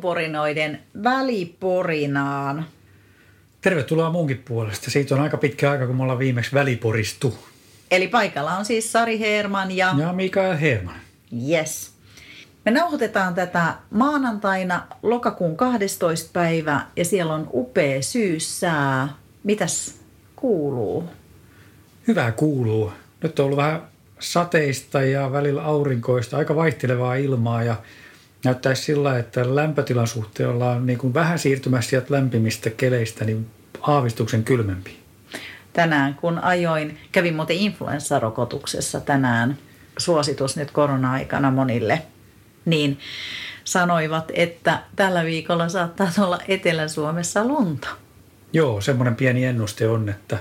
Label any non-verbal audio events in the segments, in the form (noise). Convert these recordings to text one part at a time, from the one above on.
Polkuporinoiden väliporinaan. Tervetuloa munkin puolesta. Siitä on aika pitkä aika, kun me ollaan viimeksi väliporistu. Eli paikalla on siis Sari Herman ja... Ja Mikael Herman. Yes. Me nauhoitetaan tätä maanantaina lokakuun 12. päivä ja siellä on upea syyssää. Mitäs kuuluu? Hyvää kuuluu. Nyt on ollut vähän sateista ja välillä aurinkoista, aika vaihtelevaa ilmaa ja näyttäisi sillä, että lämpötilan suhteen ollaan niin kuin vähän siirtymässä sieltä lämpimistä keleistä niin aavistuksen kylmempi. Tänään kun ajoin, kävin muuten influenssarokotuksessa tänään, suositus nyt korona-aikana monille, niin sanoivat, että tällä viikolla saattaa olla Etelä-Suomessa lunta. Joo, semmoinen pieni ennuste on, että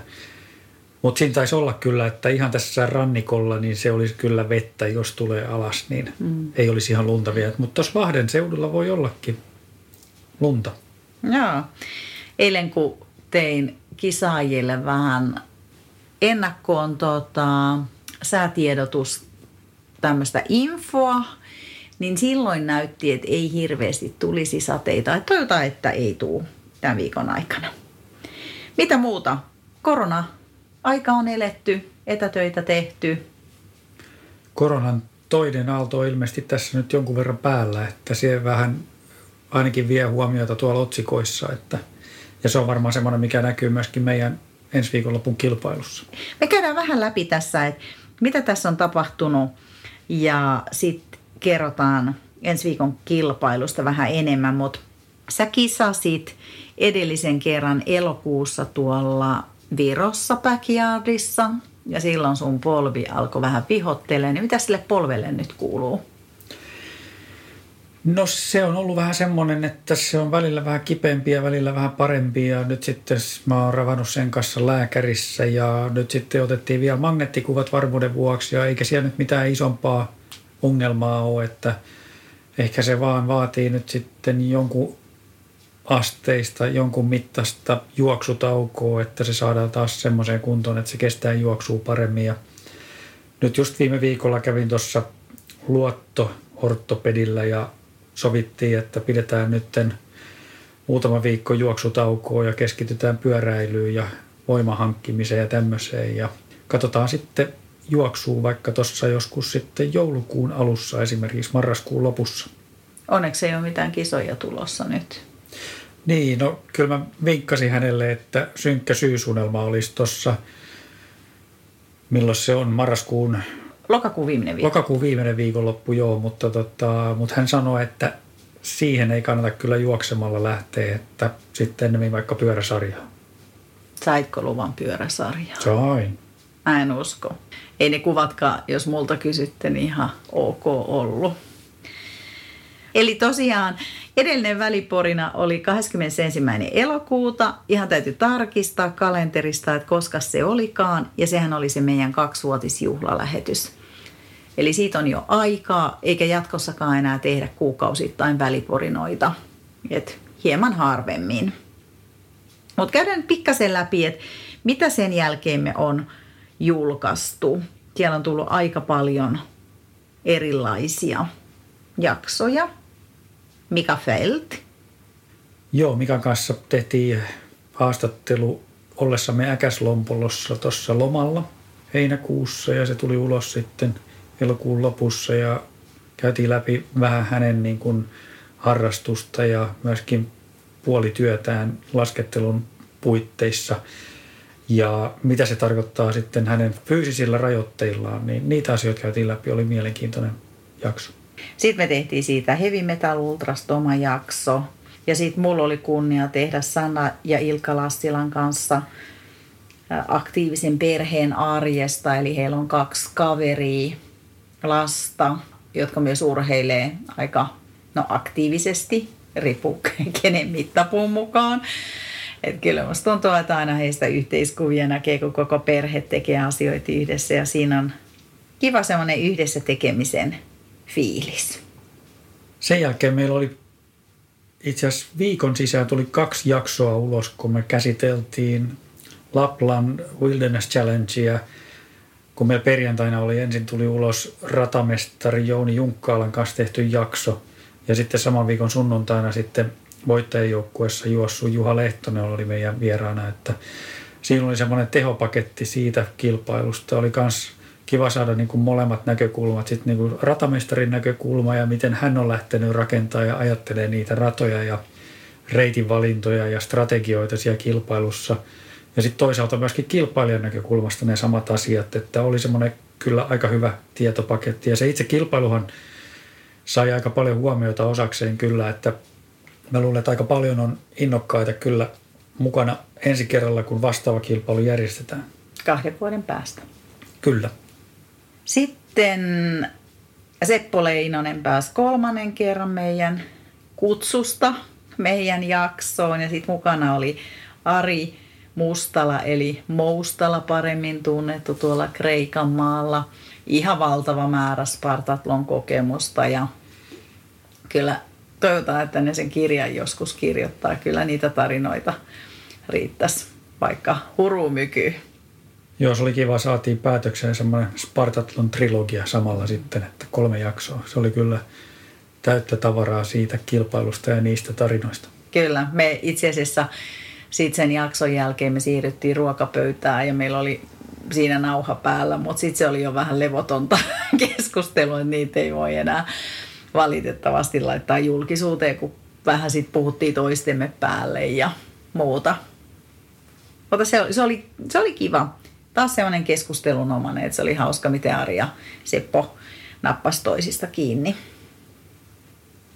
mutta siinä taisi olla kyllä, että ihan tässä rannikolla niin se olisi kyllä vettä, jos tulee alas, niin mm. ei olisi ihan lunta vielä. Mutta tuossa Lahden seudulla voi ollakin lunta. Joo. Eilen kun tein kisaajille vähän ennakkoon tota, säätiedotus tämmöistä infoa, niin silloin näytti, että ei hirveästi tulisi sateita. Että toivotaan, että ei tule tämän viikon aikana. Mitä muuta? Korona aika on eletty, etätöitä tehty. Koronan toinen aalto on ilmeisesti tässä nyt jonkun verran päällä, että se vähän ainakin vie huomiota tuolla otsikoissa. Että, ja se on varmaan semmoinen, mikä näkyy myöskin meidän ensi viikonlopun kilpailussa. Me käydään vähän läpi tässä, että mitä tässä on tapahtunut ja sitten kerrotaan ensi viikon kilpailusta vähän enemmän, mutta sä kisasit edellisen kerran elokuussa tuolla Virossa backyardissa ja silloin sun polvi alkoi vähän vihottelemaan. Niin mitä sille polvelle nyt kuuluu? No se on ollut vähän semmoinen, että se on välillä vähän kipeämpi ja välillä vähän parempi ja nyt sitten mä oon ravannut sen kanssa lääkärissä ja nyt sitten otettiin vielä magneettikuvat varmuuden vuoksi ja eikä siellä nyt mitään isompaa ongelmaa ole, että ehkä se vaan vaatii nyt sitten jonkun asteista jonkun mittaista juoksutaukoa, että se saadaan taas semmoiseen kuntoon, että se kestää juoksua paremmin. Ja nyt just viime viikolla kävin tuossa luotto-ortopedillä ja sovittiin, että pidetään nytten muutama viikko juoksutaukoa ja keskitytään pyöräilyyn ja voimahankkimiseen ja tämmöiseen. Ja katsotaan sitten juoksuu vaikka tuossa joskus sitten joulukuun alussa esimerkiksi marraskuun lopussa. Onneksi ei ole mitään kisoja tulossa nyt. Niin, no kyllä mä vinkkasin hänelle, että synkkä syysunelma olisi tuossa, milloin se on, marraskuun... Lokakuun viimeinen viikko. Lokakuun viimeinen viikonloppu, joo, mutta, tota, mutta hän sanoi, että siihen ei kannata kyllä juoksemalla lähteä, että sitten ennemmin vaikka pyöräsarjaa. Saitko luvan pyöräsarjaa? Sain. Mä en usko. Ei ne kuvatkaan, jos multa kysytte, niin ihan ok ollut. Eli tosiaan edellinen väliporina oli 21. elokuuta. Ihan täytyy tarkistaa kalenterista, että koska se olikaan. Ja sehän oli se meidän kaksivuotisjuhlalähetys. Eli siitä on jo aikaa, eikä jatkossakaan enää tehdä kuukausittain väliporinoita. Et hieman harvemmin. Mutta käydään pikkasen läpi, että mitä sen jälkeen me on julkaistu. Siellä on tullut aika paljon erilaisia jaksoja. Mika Felt. Joo, Mikan kanssa tehtiin haastattelu ollessamme Äkäslompolossa tuossa lomalla heinäkuussa ja se tuli ulos sitten elokuun lopussa ja käytiin läpi vähän hänen niin kuin harrastusta ja myöskin puolityötään laskettelun puitteissa ja mitä se tarkoittaa sitten hänen fyysisillä rajoitteillaan, niin niitä asioita käytiin läpi, oli mielenkiintoinen jakso. Sitten me tehtiin siitä Heavy Metal Ultrasta oma jakso. Ja sitten mulla oli kunnia tehdä Sanna ja Ilkka Lassilan kanssa aktiivisen perheen arjesta, eli heillä on kaksi kaveria, lasta, jotka myös urheilee aika no, aktiivisesti, riippuu (laughs) kenen mittapuun mukaan. Et kyllä musta tuntuu, että aina heistä yhteiskuvia näkee, kun koko perhe tekee asioita yhdessä ja siinä on kiva semmoinen yhdessä tekemisen fiilis. Sen jälkeen meillä oli itse asiassa viikon sisään tuli kaksi jaksoa ulos, kun me käsiteltiin Laplan Wilderness Challengea. Kun meillä perjantaina oli, ensin tuli ulos ratamestari Jouni Junkkaalan kanssa tehty jakso. Ja sitten saman viikon sunnuntaina sitten voittajajoukkuessa juossu Juha Lehtonen oli meidän vieraana, että siinä oli semmoinen tehopaketti siitä kilpailusta. Oli myös kiva saada niin kuin molemmat näkökulmat, sitten niin kuin ratamestarin näkökulma ja miten hän on lähtenyt rakentamaan ja ajattelee niitä ratoja ja reitin valintoja ja strategioita siellä kilpailussa. Ja sitten toisaalta myöskin kilpailijan näkökulmasta ne samat asiat, että oli semmoinen kyllä aika hyvä tietopaketti. Ja se itse kilpailuhan sai aika paljon huomiota osakseen kyllä, että mä luulen, että aika paljon on innokkaita kyllä mukana ensi kerralla, kun vastaava kilpailu järjestetään. Kahden vuoden päästä. Kyllä. Sitten Seppo Leinonen pääsi kolmannen kerran meidän kutsusta meidän jaksoon ja sitten mukana oli Ari Mustala eli Moustala paremmin tunnettu tuolla Kreikan maalla. Ihan valtava määrä Spartatlon kokemusta ja kyllä toivotaan, että ne sen kirjan joskus kirjoittaa. Kyllä niitä tarinoita riittäisi vaikka hurumyky. Joo, se oli kiva. Saatiin päätökseen semmoinen Spartatlon trilogia samalla sitten, että kolme jaksoa. Se oli kyllä täyttä tavaraa siitä kilpailusta ja niistä tarinoista. Kyllä. Me itse asiassa sitten sen jakson jälkeen me siirryttiin ruokapöytään ja meillä oli siinä nauha päällä, mutta sitten se oli jo vähän levotonta (laughs) keskustelua, että niitä ei voi enää valitettavasti laittaa julkisuuteen, kun vähän sitten puhuttiin toistemme päälle ja muuta. Mutta se, se, oli, se oli kiva. Taas semmoinen keskustelunomainen, että se oli hauska, miten Ari ja Seppo nappasi toisista kiinni.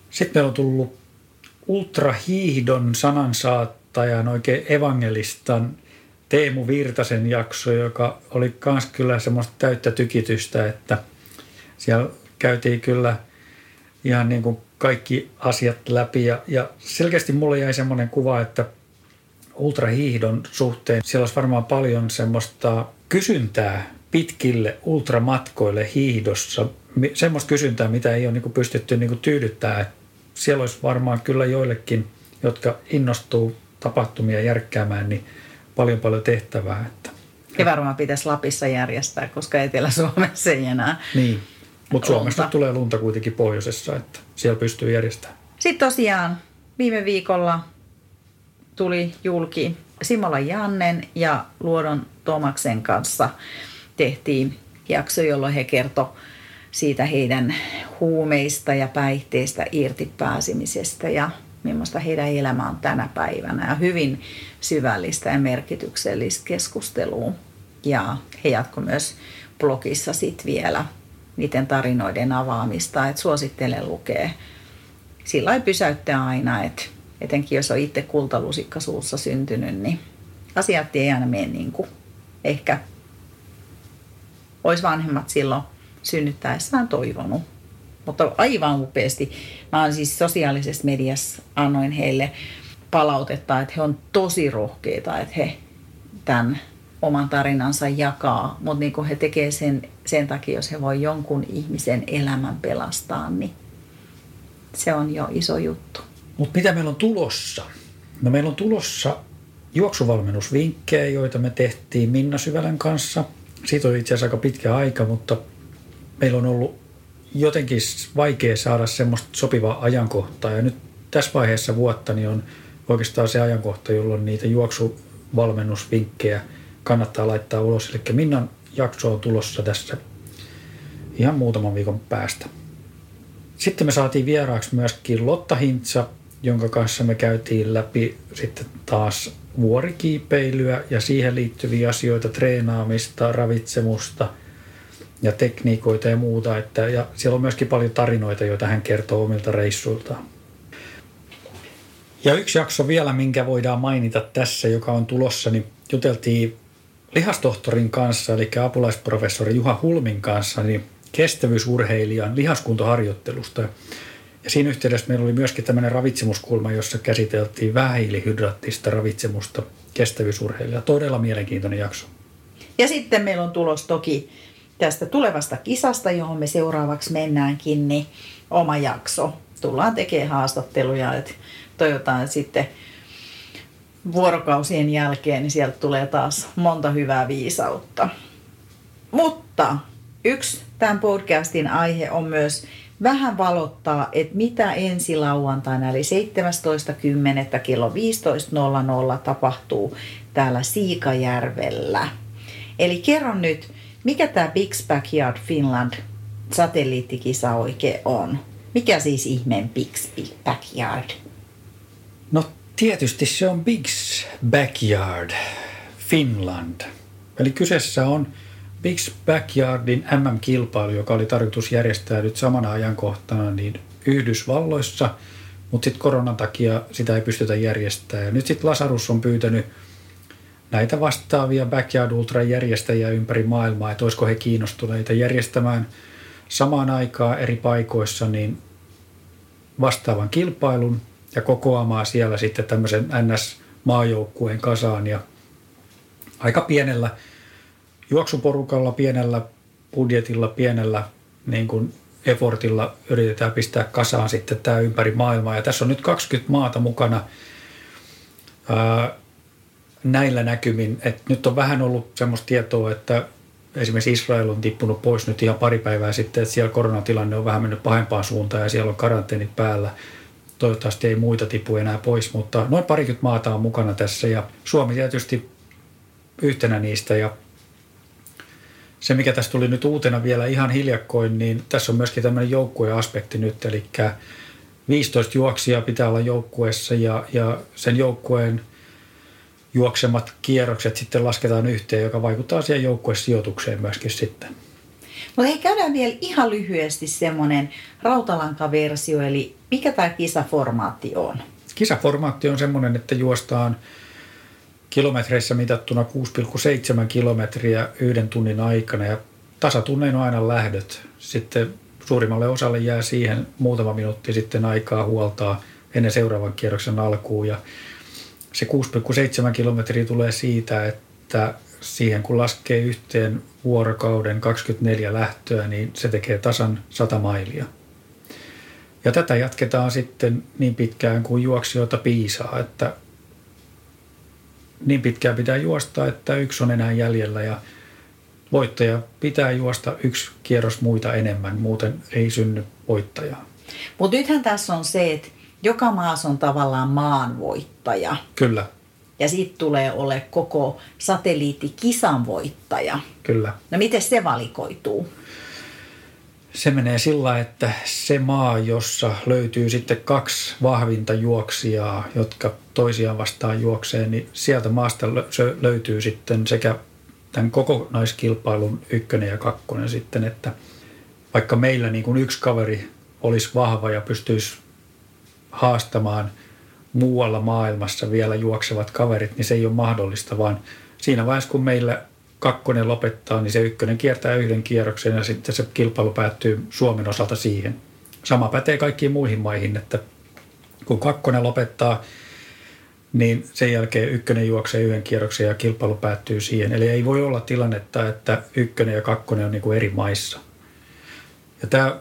Sitten on tullut ultrahiihdon sanansaattajan, oikein evangelistan Teemu Virtasen jakso, joka oli myös kyllä semmoista täyttä tykitystä, että siellä käytiin kyllä – ihan niin kuin kaikki asiat läpi. Ja, ja selkeästi mulle jäi semmoinen kuva, että ultrahiihdon suhteen siellä olisi varmaan paljon semmoista kysyntää pitkille ultramatkoille hiihdossa. Semmoista kysyntää, mitä ei ole niin pystytty niin tyydyttämään. Siellä olisi varmaan kyllä joillekin, jotka innostuu tapahtumia järkkäämään, niin paljon paljon tehtävää. Että. Ja varmaan pitäisi Lapissa järjestää, koska Etelä-Suomessa ei enää niin. Mutta Suomesta tulee lunta kuitenkin pohjoisessa, että siellä pystyy järjestämään. Sitten tosiaan viime viikolla tuli julki Simola Jannen ja Luodon Tomaksen kanssa tehtiin jakso, jolloin he kertoi siitä heidän huumeista ja päihteistä irti pääsemisestä ja millaista heidän elämä on tänä päivänä. Ja hyvin syvällistä ja merkityksellistä keskustelua. Ja he jatkoivat myös blogissa sitten vielä niiden tarinoiden avaamista, että suosittelen lukea. Sillä ei pysäyttää aina, että etenkin jos on itse kultalusikka suussa syntynyt, niin asiat ei aina mene niin kuin ehkä olisi vanhemmat silloin synnyttäessään toivonut. Mutta aivan upeasti. Mä oon siis sosiaalisessa mediassa annoin heille palautetta, että he on tosi rohkeita, että he tämän oman tarinansa jakaa, mutta niin kuin he tekee sen, sen takia, jos he voi jonkun ihmisen elämän pelastaa, niin se on jo iso juttu. Mutta mitä meillä on tulossa? No meillä on tulossa juoksuvalmennusvinkkejä, joita me tehtiin Minna Syvälän kanssa. Siitä on itse asiassa aika pitkä aika, mutta meillä on ollut jotenkin vaikea saada semmoista sopivaa ajankohtaa. Ja nyt tässä vaiheessa vuotta niin on oikeastaan se ajankohta, jolloin niitä juoksuvalmennusvinkkejä – kannattaa laittaa ulos. Eli Minnan jakso on tulossa tässä ihan muutaman viikon päästä. Sitten me saatiin vieraaksi myöskin Lotta Hintsa, jonka kanssa me käytiin läpi sitten taas vuorikiipeilyä ja siihen liittyviä asioita, treenaamista, ravitsemusta ja tekniikoita ja muuta. Että, ja siellä on myöskin paljon tarinoita, joita hän kertoo omilta reissuiltaan. Ja yksi jakso vielä, minkä voidaan mainita tässä, joka on tulossa, niin juteltiin lihastohtorin kanssa, eli apulaisprofessori Juha Hulmin kanssa, niin kestävyysurheilijan lihaskuntoharjoittelusta. Ja siinä yhteydessä meillä oli myöskin tämmöinen ravitsemuskulma, jossa käsiteltiin vähähiilihydraattista ravitsemusta kestävyysurheilija. Todella mielenkiintoinen jakso. Ja sitten meillä on tulos toki tästä tulevasta kisasta, johon me seuraavaksi mennäänkin, niin oma jakso. Tullaan tekemään haastatteluja, että toivotaan sitten vuorokausien jälkeen, niin sieltä tulee taas monta hyvää viisautta. Mutta yksi tämän podcastin aihe on myös vähän valottaa, että mitä ensi lauantaina, eli 17.10. kello 15.00 tapahtuu täällä Siikajärvellä. Eli kerron nyt, mikä tämä Big Backyard Finland satelliittikisa oikein on? Mikä siis ihmeen Big Backyard? No tietysti se on Big Backyard Finland. Eli kyseessä on Big Backyardin MM-kilpailu, joka oli tarkoitus järjestää nyt samana ajankohtana niin Yhdysvalloissa, mutta sitten koronan takia sitä ei pystytä järjestämään. Ja nyt sitten Lasarus on pyytänyt näitä vastaavia Backyard Ultra järjestäjiä ympäri maailmaa, että olisiko he kiinnostuneita järjestämään samaan aikaan eri paikoissa niin vastaavan kilpailun ja kokoamaan siellä sitten tämmöisen NS-maajoukkueen kasaan ja aika pienellä juoksuporukalla, pienellä budjetilla, pienellä niin kuin effortilla yritetään pistää kasaan sitten tämä ympäri maailmaa. Ja tässä on nyt 20 maata mukana ää, näillä näkymin. Et nyt on vähän ollut semmoista tietoa, että esimerkiksi Israel on tippunut pois nyt ihan pari päivää sitten, että siellä koronatilanne on vähän mennyt pahempaan suuntaan ja siellä on karanteenit päällä. Toivottavasti ei muita tipu enää pois, mutta noin parikymmentä maata on mukana tässä ja Suomi tietysti yhtenä niistä ja se, mikä tässä tuli nyt uutena vielä ihan hiljakkoin, niin tässä on myöskin tämmöinen joukkueaspekti nyt, eli 15 juoksia pitää olla joukkueessa ja, ja sen joukkueen juoksemat kierrokset sitten lasketaan yhteen, joka vaikuttaa siihen joukkuesijoitukseen myöskin sitten. Mutta hei, käydään vielä ihan lyhyesti semmoinen rautalankaversio, eli mikä tämä kisaformaatti on? Kisaformaatti on semmoinen, että juostaan kilometreissä mitattuna 6,7 kilometriä yhden tunnin aikana ja tasatunnein on aina lähdöt. Sitten suurimmalle osalle jää siihen muutama minuutti sitten aikaa huoltaa ennen seuraavan kierroksen alkuun ja se 6,7 kilometriä tulee siitä, että siihen kun laskee yhteen vuorokauden 24 lähtöä, niin se tekee tasan 100 mailia. Ja tätä jatketaan sitten niin pitkään kuin juoksijoita piisaa, että niin pitkään pitää juosta, että yksi on enää jäljellä ja voittaja pitää juosta yksi kierros muita enemmän, muuten ei synny voittajaa. Mutta nythän tässä on se, että joka maassa on tavallaan maanvoittaja. Kyllä. Ja siitä tulee ole koko satelliittikisan voittaja. Kyllä. No miten se valikoituu? Se menee sillä, että se maa, jossa löytyy sitten kaksi vahvinta juoksijaa, jotka toisiaan vastaan juoksee, niin sieltä maasta löytyy sitten sekä tämän kokonaiskilpailun ykkönen ja kakkonen sitten, että vaikka meillä niin kuin yksi kaveri olisi vahva ja pystyisi haastamaan muualla maailmassa vielä juoksevat kaverit, niin se ei ole mahdollista, vaan siinä vaiheessa kun meillä kakkonen lopettaa, niin se ykkönen kiertää yhden kierroksen ja sitten se kilpailu päättyy Suomen osalta siihen. Sama pätee kaikkiin muihin maihin, että kun kakkonen lopettaa, niin sen jälkeen ykkönen juoksee yhden kierroksen ja kilpailu päättyy siihen. Eli ei voi olla tilannetta, että ykkönen ja kakkonen on niin kuin eri maissa. Ja tämä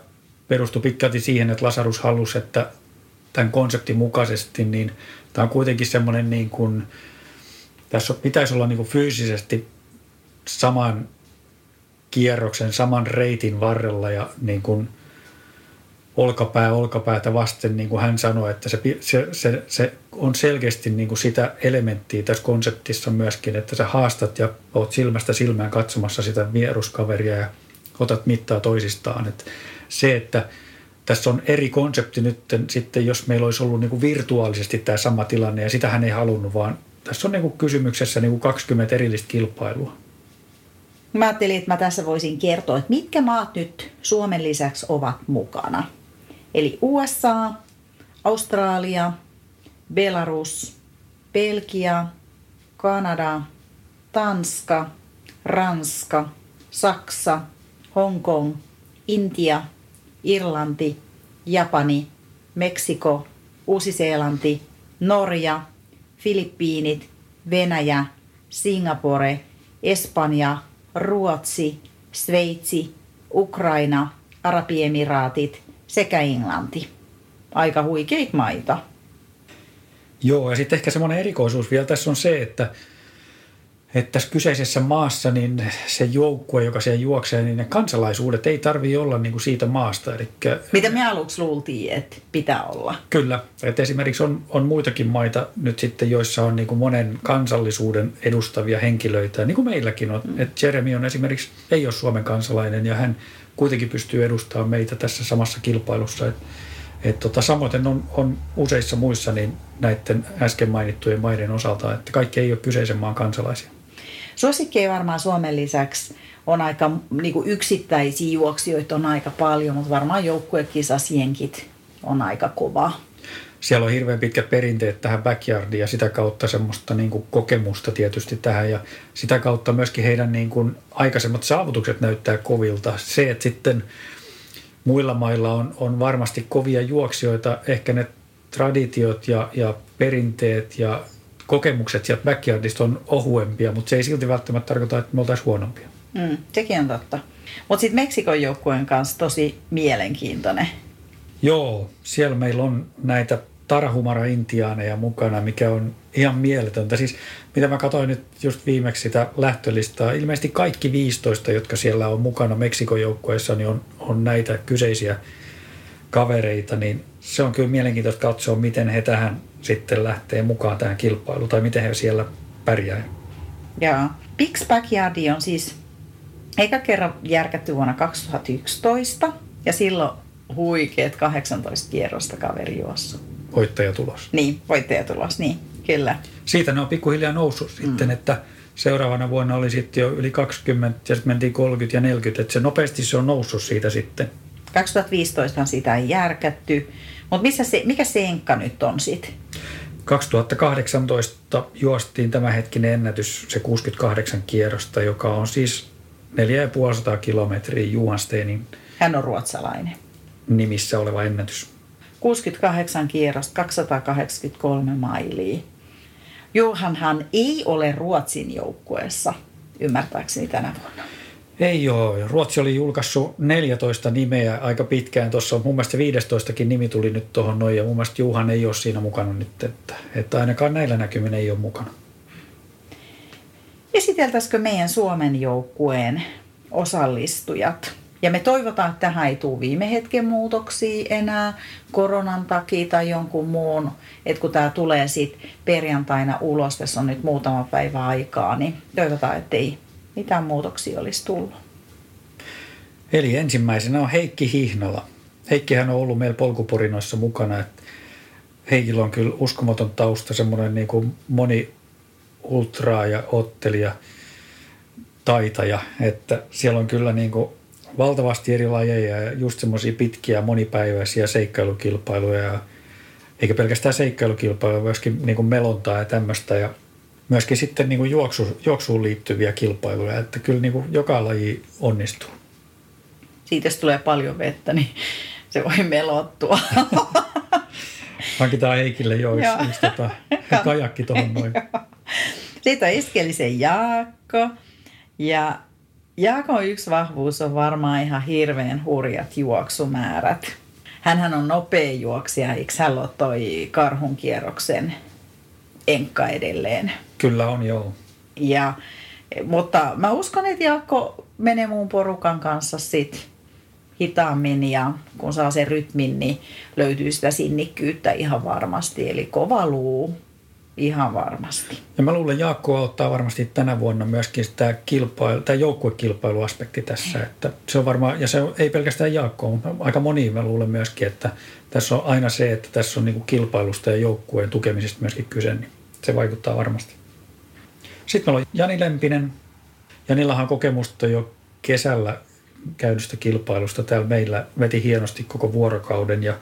perustui pitkälti siihen, että Lasarus halusi, että tämän konseptin mukaisesti, niin tämä on kuitenkin semmoinen niin kuin, tässä pitäisi olla niin kuin fyysisesti saman kierroksen, saman reitin varrella ja niin kuin olkapää olkapäätä vasten, niin kuin hän sanoi, että se, se, se, se on selkeästi niin kuin sitä elementtiä tässä konseptissa myöskin, että sä haastat ja oot silmästä silmään katsomassa sitä vieruskaveria ja otat mittaa toisistaan. Että se, että tässä on eri konsepti nyt sitten, jos meillä olisi ollut niin kuin virtuaalisesti tämä sama tilanne ja sitä hän ei halunnut, vaan tässä on niin kuin kysymyksessä niin kuin 20 erillistä kilpailua. Mä ajattelin, että mä tässä voisin kertoa, että mitkä maat nyt Suomen lisäksi ovat mukana. Eli USA, Australia, Belarus, Belgia, Kanada, Tanska, Ranska, Saksa, Hongkong, Intia, Irlanti, Japani, Meksiko, Uusi-Seelanti, Norja, Filippiinit, Venäjä, Singapore, Espanja, Ruotsi, Sveitsi, Ukraina, Arabiemiraatit sekä Englanti. Aika huikeita maita. Joo, ja sitten ehkä semmoinen erikoisuus vielä tässä on se, että, että tässä kyseisessä maassa niin se joukkue, joka siellä juoksee, niin ne kansalaisuudet ei tarvi olla niin kuin siitä maasta. Eli, Mitä me aluksi luultiin, että pitää olla? Kyllä, että esimerkiksi on, on muitakin maita nyt sitten, joissa on niin kuin monen kansallisuuden edustavia henkilöitä, niin kuin meilläkin on. Mm. Että Jeremy on esimerkiksi, ei ole Suomen kansalainen ja hän kuitenkin pystyy edustamaan meitä tässä samassa kilpailussa. Että et tota, samoin on, on useissa muissa niin näiden äsken mainittujen maiden osalta, että kaikki ei ole kyseisen maan kansalaisia. Suosikkeja varmaan Suomen lisäksi on aika niin kuin yksittäisiä juoksijoita on aika paljon, mutta varmaan joukkuekisasjenkit on aika kova. Siellä on hirveän pitkät perinteet tähän backyardiin ja sitä kautta semmoista niin kuin kokemusta tietysti tähän ja sitä kautta myöskin heidän niin kuin aikaisemmat saavutukset näyttää kovilta. Se, että sitten muilla mailla on, on varmasti kovia juoksijoita, ehkä ne traditiot ja, ja perinteet ja kokemukset sieltä backyardista on ohuempia, mutta se ei silti välttämättä tarkoita, että me oltaisiin huonompia. Mm, sekin on totta. Mutta sitten Meksikon joukkueen kanssa tosi mielenkiintoinen. Joo, siellä meillä on näitä tarahumara-intiaaneja mukana, mikä on ihan mieletöntä. Siis mitä mä katsoin nyt just viimeksi sitä lähtölistaa, ilmeisesti kaikki 15, jotka siellä on mukana Meksikon joukkueessa, niin on, on näitä kyseisiä kavereita, niin se on kyllä mielenkiintoista katsoa, miten he tähän sitten lähtee mukaan tähän kilpailuun, tai miten he siellä pärjää. Joo. Pix Backyardi on siis eka kerran järkätty vuonna 2011, ja silloin huikeet 18 kierrosta kaveri juossut. Voittajatulos. Niin, voittajatulos, niin, kyllä. Siitä ne on pikkuhiljaa noussut mm. sitten, että seuraavana vuonna oli sitten jo yli 20 ja sitten mentiin 30 ja 40, että se nopeasti se on noussut siitä sitten. 2015 sitä ei järkätty, mutta missä se, mikä se enkka nyt on sitten? 2018 juostiin tämänhetkinen ennätys, se 68 kierrosta, joka on siis 4500 kilometriä Juhansteinin Hän on ruotsalainen. nimissä oleva ennätys. 68 kierrosta, 283 mailia. Johanhan ei ole Ruotsin joukkueessa, ymmärtääkseni tänä vuonna. Ei ole. Ruotsi oli julkaissut 14 nimeä aika pitkään. Tuossa mun mielestä 15 nimi tuli nyt tuohon noin ja mun mielestä Juhan ei ole siinä mukana nyt. Että, että ainakaan näillä näkymin ei ole mukana. Esiteltäisikö meidän Suomen joukkueen osallistujat? Ja me toivotaan, että tähän ei tule viime hetken muutoksia enää koronan takia tai jonkun muun. Että kun tämä tulee sitten perjantaina ulos, tässä on nyt muutama päivä aikaa, niin toivotaan, että ei mitään muutoksia olisi tullut. Eli ensimmäisenä on Heikki Hihnala. Heikkihän on ollut meillä polkuporinoissa mukana. Että Heikillä on kyllä uskomaton tausta, semmoinen niin kuin moni ultraa ja ottelija, taitaja, että siellä on kyllä niin kuin valtavasti eri lajeja ja just semmoisia pitkiä monipäiväisiä seikkailukilpailuja ja eikä pelkästään seikkailukilpailuja, myöskin niin kuin melontaa ja tämmöistä ja myöskin sitten niin kuin juoksu, juoksuun liittyviä kilpailuja, että kyllä niin kuin joka laji onnistuu. Siitä jos tulee paljon vettä, niin se voi melottua. (laughs) Hankitaan Heikille jo yksi, yksi tota, kajakki tuohon (laughs) noin. Sitten on Iskelisen Jaakko. Ja Jaakon yksi vahvuus on varmaan ihan hirveän hurjat juoksumäärät. Hänhän on nopea juoksija, eikö hän ole toi karhun kierroksen enkka edelleen? Kyllä on, joo. Ja, mutta mä uskon, että Jaakko menee muun porukan kanssa sit hitaammin ja kun saa sen rytmin, niin löytyy sitä sinnikkyyttä ihan varmasti. Eli kova luu ihan varmasti. Ja mä luulen, Jaakko auttaa varmasti tänä vuonna myöskin tämä, kilpailu, tämä joukkuekilpailuaspekti tässä. Että se on varmaan, ja se on, ei pelkästään Jaakko, mutta aika moni mä luulen myöskin, että tässä on aina se, että tässä on niin kilpailusta ja joukkueen tukemisesta myöskin kyse, niin se vaikuttaa varmasti. Sitten meillä on Jani Lempinen. Janillahan on kokemusta jo kesällä käydystä kilpailusta. Täällä meillä veti hienosti koko vuorokauden ja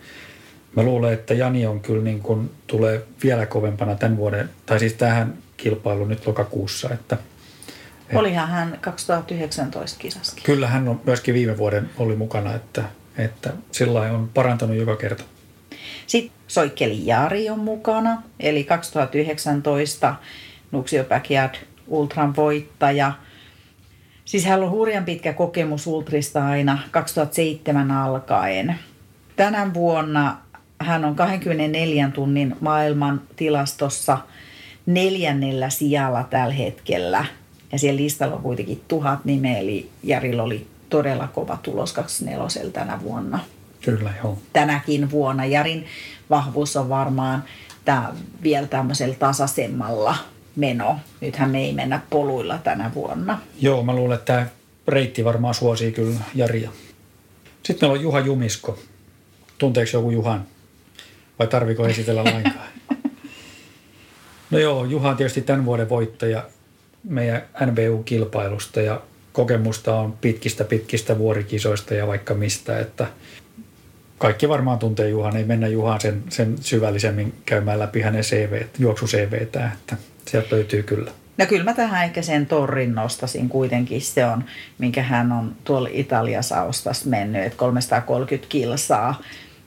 mä luulen, että Jani on kyllä niin kuin, tulee vielä kovempana tämän vuoden, tai siis tähän kilpailuun nyt lokakuussa, että, Olihan hän 2019 kisaskin. Kyllä hän on myöskin viime vuoden oli mukana, että, että sillä on parantanut joka kerta. Sitten Soikkeli Jari on mukana, eli 2019 Nuxio Backyard Ultran voittaja. Siis hän on hurjan pitkä kokemus Ultrista aina 2007 alkaen. Tänä vuonna hän on 24 tunnin maailman tilastossa neljännellä sijalla tällä hetkellä. Ja siellä listalla on kuitenkin tuhat nimeä, eli Jarilla oli todella kova tulos 24 tänä vuonna. Kyllä, joo. Tänäkin vuonna. Jarin vahvuus on varmaan tämä vielä tämmöisellä tasaisemmalla meno. Nythän me ei mennä poluilla tänä vuonna. Joo, mä luulen, että tämä reitti varmaan suosii kyllä Jaria. Sitten meillä on Juha Jumisko. Tunteeko joku Juhan? Vai tarviko esitellä lainkaan? No joo, Juha on tietysti tämän vuoden voittaja meidän NBU-kilpailusta ja kokemusta on pitkistä pitkistä vuorikisoista ja vaikka mistä, että kaikki varmaan tuntee Juhan, ei mennä Juhan sen, sen syvällisemmin käymään läpi hänen CV, juoksu CVtä, että sieltä löytyy kyllä. No kyllä mä tähän ehkä sen torrin nostasin kuitenkin. Se on, minkä hän on tuolla Italiassa ostas mennyt, että 330 kilsaa.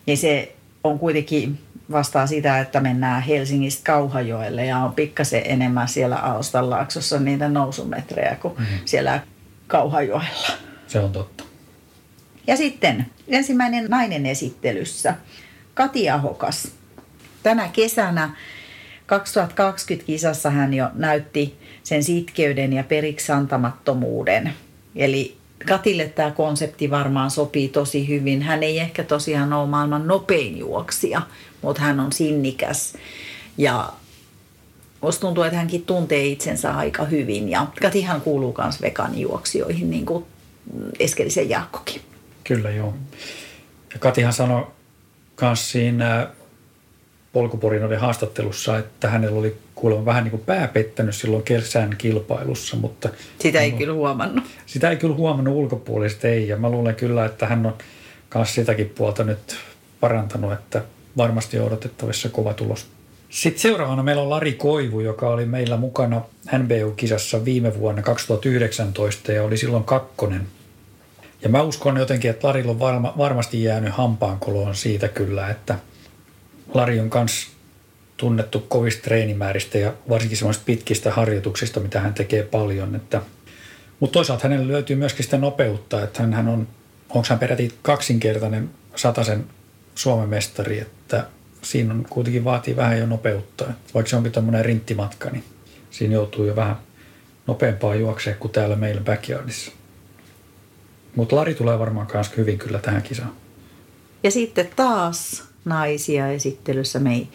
Niin se on kuitenkin vastaa sitä, että mennään Helsingistä Kauhajoelle ja on pikkasen enemmän siellä Aostanlaaksossa niitä nousumetrejä kuin mm-hmm. siellä Kauhajoella. Se on totta. Ja sitten ensimmäinen nainen esittelyssä, Kati Ahokas. Tänä kesänä 2020 kisassa hän jo näytti sen sitkeyden ja periksantamattomuuden. Eli Katille tämä konsepti varmaan sopii tosi hyvin. Hän ei ehkä tosiaan ole maailman nopein juoksija, mutta hän on sinnikäs. Ja musta tuntuu, että hänkin tuntee itsensä aika hyvin. Ja Katihan kuuluu myös veganijuoksijoihin, niin kuin Eskelisen Jaakkokin. Kyllä, joo. Ja Katihan sanoi myös siinä polkuporinoiden haastattelussa, että hänellä oli kuulemma vähän niin kuin pää pettänyt silloin kesän kilpailussa, mutta... Sitä ei kyllä huomannut. Sitä ei kyllä huomannut ulkopuolista, ei. Ja mä luulen kyllä, että hän on myös sitäkin puolta nyt parantanut, että varmasti on odotettavissa kova tulos. Sitten seuraavana meillä on Lari Koivu, joka oli meillä mukana NBU-kisassa viime vuonna 2019 ja oli silloin kakkonen. Ja mä uskon jotenkin, että Larilla on varma, varmasti jäänyt hampaankoloon siitä kyllä, että Lari on myös tunnettu kovista treenimääristä ja varsinkin semmoisista pitkistä harjoituksista, mitä hän tekee paljon. Että, mutta toisaalta hänellä löytyy myöskin sitä nopeutta, että hän, hän on, onko hän peräti kaksinkertainen sataisen Suomen mestari, että siinä on kuitenkin vaatii vähän jo nopeutta. Vaikka se onkin tämmöinen rinttimatka, niin siinä joutuu jo vähän nopeampaa juokseen kuin täällä meillä backyardissa. Mutta Lari tulee varmaan myös hyvin kyllä tähän kisaan. Ja sitten taas naisia esittelyssä mei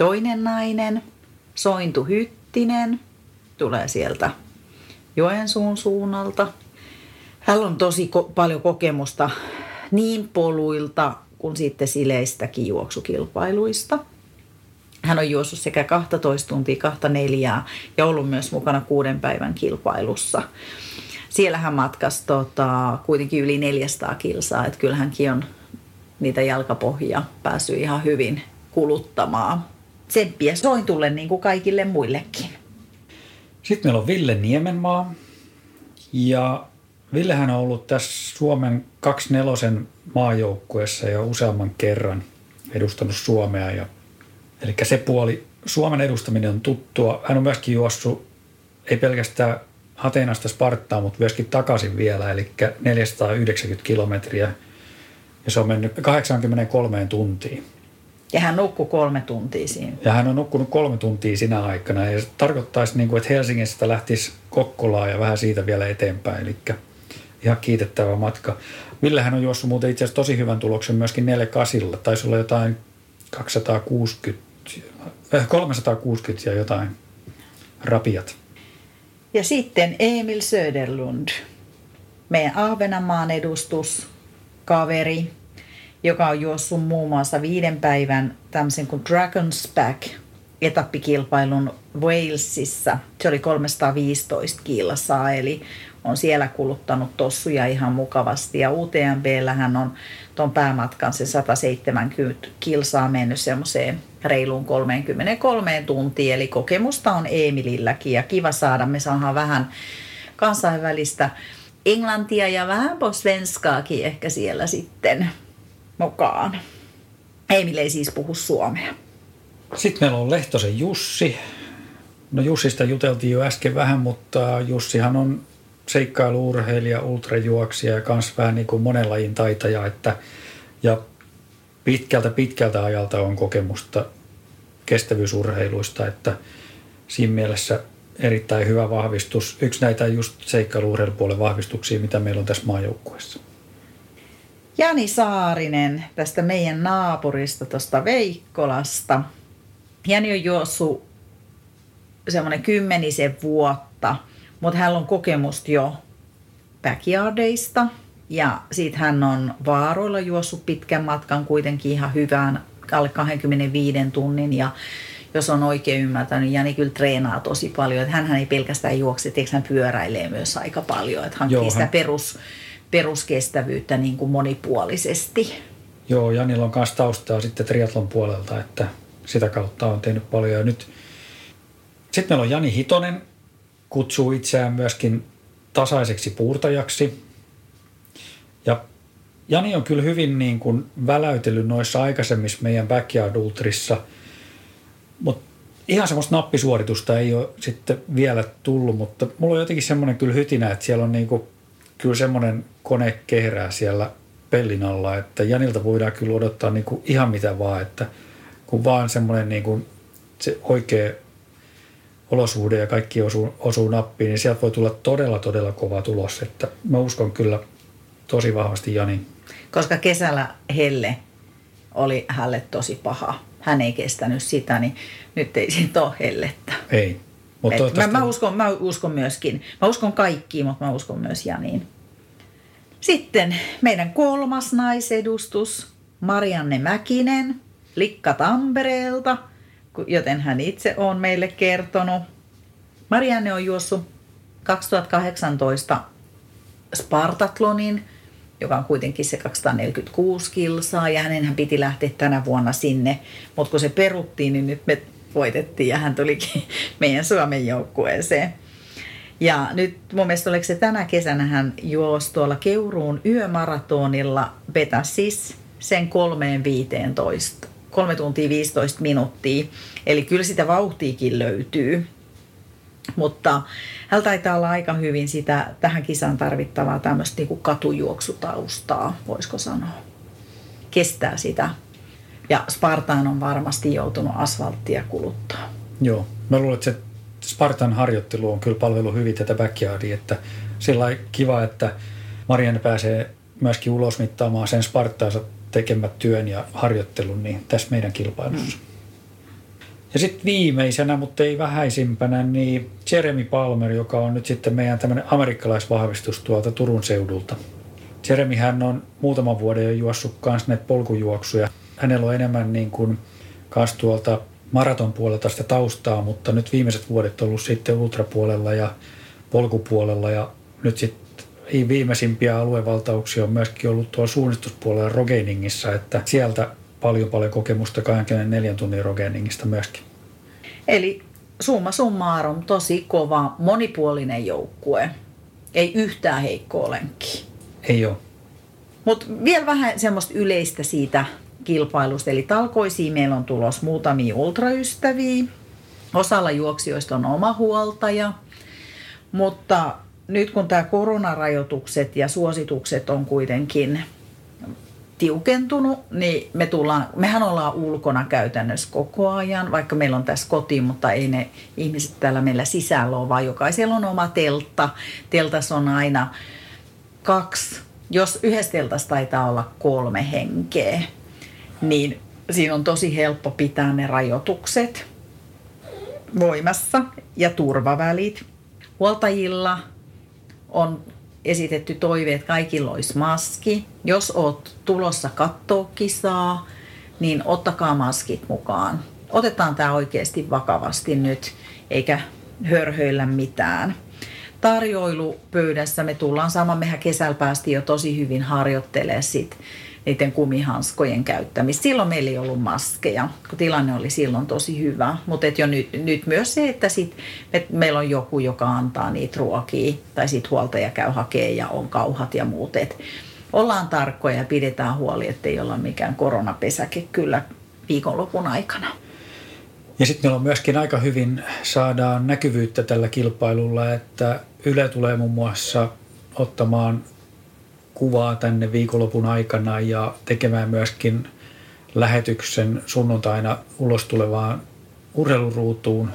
toinen nainen, Sointu Hyttinen, tulee sieltä Joensuun suunnalta. Hän on tosi ko- paljon kokemusta niin poluilta kuin sitten sileistäkin juoksukilpailuista. Hän on juossut sekä 12 tuntia, kahta neljää ja ollut myös mukana kuuden päivän kilpailussa. Siellä hän matkasi tota, kuitenkin yli 400 kilsaa, että kyllä hänkin on niitä jalkapohjia päässyt ihan hyvin kuluttamaan. Tsemppiä sointulle niin kuin kaikille muillekin. Sitten meillä on Ville Niemenmaa. Ja Villehän on ollut tässä Suomen 24 maajoukkuessa jo useamman kerran edustanut Suomea. Ja, eli se puoli, Suomen edustaminen on tuttua. Hän on myöskin juossut, ei pelkästään Hateenasta Spartaa, mutta myöskin takaisin vielä, eli 490 kilometriä. Ja se on mennyt 83 tuntiin. Ja hän nukkui kolme tuntia siinä. Ja hän on nukkunut kolme tuntia sinä aikana. Ja se tarkoittaisi, niin kuin, että Helsingistä lähtisi Kokkolaan ja vähän siitä vielä eteenpäin. Eli ihan kiitettävä matka. Villehän on juossut muuten itse asiassa tosi hyvän tuloksen myöskin 48. Taisi olla jotain 260, 360 äh, ja jotain rapiat. Ja sitten Emil Söderlund, meidän Ahvenanmaan edustus, kaveri, joka on juossut muun muassa viiden päivän tämmöisen kuin Dragon's Back etappikilpailun Walesissa. Se oli 315 kilsaa, eli on siellä kuluttanut tossuja ihan mukavasti. Ja UTMBllähän on tuon päämatkan se 170 kilsaa mennyt semmoiseen reiluun 33 tuntiin. Eli kokemusta on Emililläkin ja kiva saada. Me saadaan vähän kansainvälistä englantia ja vähän svenskaakin ehkä siellä sitten mukaan. Emil ei siis puhu suomea. Sitten meillä on Lehtosen Jussi. No Jussista juteltiin jo äsken vähän, mutta Jussihan on seikkailuurheilija, ultrajuoksija ja kans vähän niin kuin monen lajin taitaja. Että, ja pitkältä pitkältä ajalta on kokemusta kestävyysurheiluista, että siinä mielessä erittäin hyvä vahvistus. Yksi näitä just seikkailuurheilupuolen vahvistuksia, mitä meillä on tässä maajoukkueessa. Jani Saarinen tästä meidän naapurista, tuosta Veikkolasta. Jani on juossut semmoinen kymmenisen vuotta, mutta hän on kokemusta jo backyardeista. Ja siitä hän on vaaroilla juossut pitkän matkan kuitenkin ihan hyvään, alle 25 tunnin. Ja jos on oikein ymmärtänyt, Jani kyllä treenaa tosi paljon. Että hän ei pelkästään juokse, että hän pyöräilee myös aika paljon. Että hankkii Joo, sitä perus, peruskestävyyttä niin kuin monipuolisesti. Joo, Janilla on myös taustaa sitten triatlon puolelta, että sitä kautta on tehnyt paljon. Ja nyt sitten meillä on Jani Hitonen, kutsuu itseään myöskin tasaiseksi puurtajaksi. Ja Jani on kyllä hyvin niin kuin väläytellyt noissa aikaisemmissa meidän backyard ultrissa, mutta ihan semmoista nappisuoritusta ei ole sitten vielä tullut, mutta mulla on jotenkin semmoinen kyllä hytinä, että siellä on niin kuin, kyllä semmoinen kone kehrää siellä pellin alla, että Janilta voidaan kyllä odottaa niin kuin ihan mitä vaan, että kun vaan semmoinen niin kuin se oikea olosuhde ja kaikki osuu, osuu nappiin, niin sieltä voi tulla todella, todella kova tulos. Että mä uskon kyllä tosi vahvasti Jani. Koska kesällä Helle oli hälle tosi paha. Hän ei kestänyt sitä, niin nyt ei siitä ole hellettä. Ei. Toivottavasti... mä, mä, uskon, mä uskon myöskin. Mä uskon kaikkiin, mutta mä uskon myös Janiin. Sitten meidän kolmas naisedustus, Marianne Mäkinen, Likka Tampereelta – joten hän itse on meille kertonut. Marianne on juossut 2018 Spartatlonin, joka on kuitenkin se 246 kilsaa ja hänen piti lähteä tänä vuonna sinne, mutta kun se peruttiin, niin nyt me voitettiin ja hän tulikin (laughs) meidän Suomen joukkueeseen. Ja nyt mun mielestä oliko se tänä kesänä hän juosi tuolla Keuruun yömaratonilla, siis sen kolmeen viiteentoista 3 tuntia 15 minuuttia. Eli kyllä sitä vauhtiikin löytyy. Mutta hän taitaa olla aika hyvin sitä tähän kisaan tarvittavaa tämmöistä niin katujuoksutaustaa, voisiko sanoa. Kestää sitä. Ja Spartaan on varmasti joutunut asfalttia kuluttaa. Joo, mä luulen, että se Spartan harjoittelu on kyllä palvelu hyvin tätä backyardia, että sillä kiva, että Marianne pääsee myöskin ulosmittaamaan sen Spartaansa tekemät työn ja harjoittelun niin tässä meidän kilpailussa. Mm. Ja sitten viimeisenä, mutta ei vähäisimpänä, niin Jeremy Palmer, joka on nyt sitten meidän tämmöinen amerikkalaisvahvistus tuolta Turun seudulta. Jeremy hän on muutaman vuoden jo juossut kanssa näitä polkujuoksuja. Hänellä on enemmän niin kuin kanssa tuolta maraton puolelta sitä taustaa, mutta nyt viimeiset vuodet on ollut sitten ultrapuolella ja polkupuolella ja nyt sitten viimeisimpiä aluevaltauksia on myöskin ollut tuolla suunnistuspuolella Rogeningissa, että sieltä paljon paljon kokemusta 24 tunnin Rogeningista myöskin. Eli summa summarum tosi kova, monipuolinen joukkue. Ei yhtään heikkoa lenkkiä. Ei ole. Mutta vielä vähän semmoista yleistä siitä kilpailusta. Eli talkoisiin meillä on tulos muutamia ultraystäviä. Osalla juoksijoista on oma huoltaja. Mutta nyt kun tämä koronarajoitukset ja suositukset on kuitenkin tiukentunut, niin me tullaan, mehän ollaan ulkona käytännössä koko ajan, vaikka meillä on tässä koti, mutta ei ne ihmiset täällä meillä sisällä ole, vaan jokaisella on oma teltta. Teltas on aina kaksi, jos yhdessä teltassa taitaa olla kolme henkeä, niin siinä on tosi helppo pitää ne rajoitukset voimassa ja turvavälit. Huoltajilla on esitetty toive, että kaikilla olisi maski. Jos oot tulossa katsoa kisaa, niin ottakaa maskit mukaan. Otetaan tämä oikeasti vakavasti nyt, eikä hörhöillä mitään. Tarjoilupöydässä me tullaan saamaan, mehän kesällä päästiin jo tosi hyvin harjoittelemaan sit niiden kumihanskojen käyttämistä. Silloin meillä ei ollut maskeja, kun tilanne oli silloin tosi hyvä. Mutta jo nyt, nyt myös se, että sit, et meillä on joku, joka antaa niitä ruokia, tai sitten huoltaja käy hakemaan ja on kauhat ja muut. Et ollaan tarkkoja ja pidetään huoli, ettei olla mikään koronapesäke kyllä viikonlopun aikana. Ja sitten meillä on myöskin aika hyvin saadaan näkyvyyttä tällä kilpailulla, että Yle tulee muun muassa ottamaan kuvaa tänne viikonlopun aikana ja tekemään myöskin lähetyksen sunnuntaina ulos tulevaan urheiluruutuun.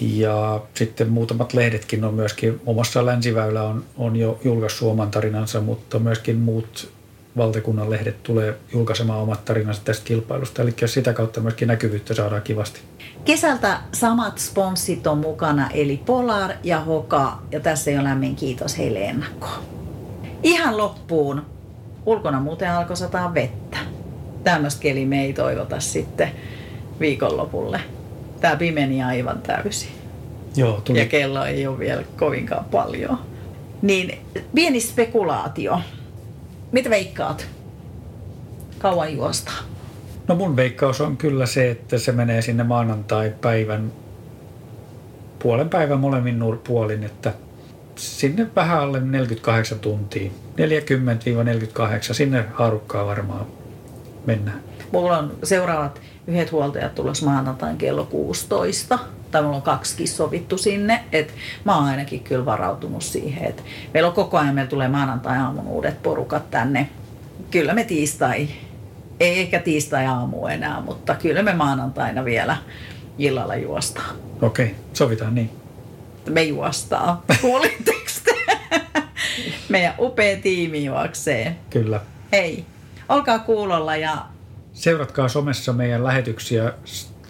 Ja sitten muutamat lehdetkin on myöskin, muun muassa Länsiväylä on, on jo julkaissut oman tarinansa, mutta myöskin muut valtakunnan lehdet tulee julkaisemaan omat tarinansa tästä kilpailusta. Eli sitä kautta myöskin näkyvyyttä saadaan kivasti. Kesältä samat sponssit on mukana, eli Polar ja Hoka, ja tässä jo lämmin kiitos heille ennakkoon. Ihan loppuun. Ulkona muuten alkoi sataa vettä. Tämmöistä keli me ei toivota sitten viikonlopulle. Tämä pimeni aivan täysin. Joo, tuli. Ja kello ei ole vielä kovinkaan paljon. Niin pieni spekulaatio. Mitä veikkaat? Kauan juosta. No mun veikkaus on kyllä se, että se menee sinne maanantai-päivän puolen päivän molemmin puolin, että sinne vähän alle 48 tuntia. 40-48, sinne haarukkaa varmaan mennään. Mulla on seuraavat yhdet huoltajat tulossa maanantain kello 16. Tai mulla on kaksikin sovittu sinne. Et mä oon ainakin kyllä varautunut siihen, että meillä on koko ajan, meillä tulee maanantai aamun uudet porukat tänne. Kyllä me tiistai, ei ehkä tiistai aamu enää, mutta kyllä me maanantaina vielä illalla juostaan. Okei, sovitaan niin. Me juostaa. Kuulitteko Meidän upea tiimi juoksee. Kyllä. Hei, olkaa kuulolla ja Seuratkaa somessa meidän lähetyksiä.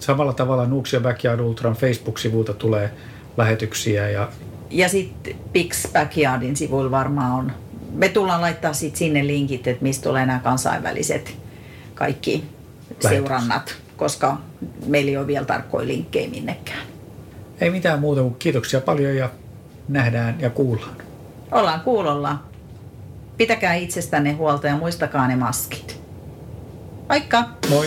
Samalla tavalla Nuuksia Backyard Ultran Facebook-sivulta tulee lähetyksiä. Ja, ja sitten Pix Backyardin sivuilla varmaan on. Me tullaan laittaa sit sinne linkit, että mistä tulee nämä kansainväliset kaikki Lähetys. seurannat, koska meillä ei ole vielä tarkkoja linkkejä minnekään. Ei mitään muuta kuin kiitoksia paljon ja nähdään ja kuullaan. Ollaan kuulolla. Pitäkää itsestänne huolta ja muistakaa ne maskit. Moikka! Moi!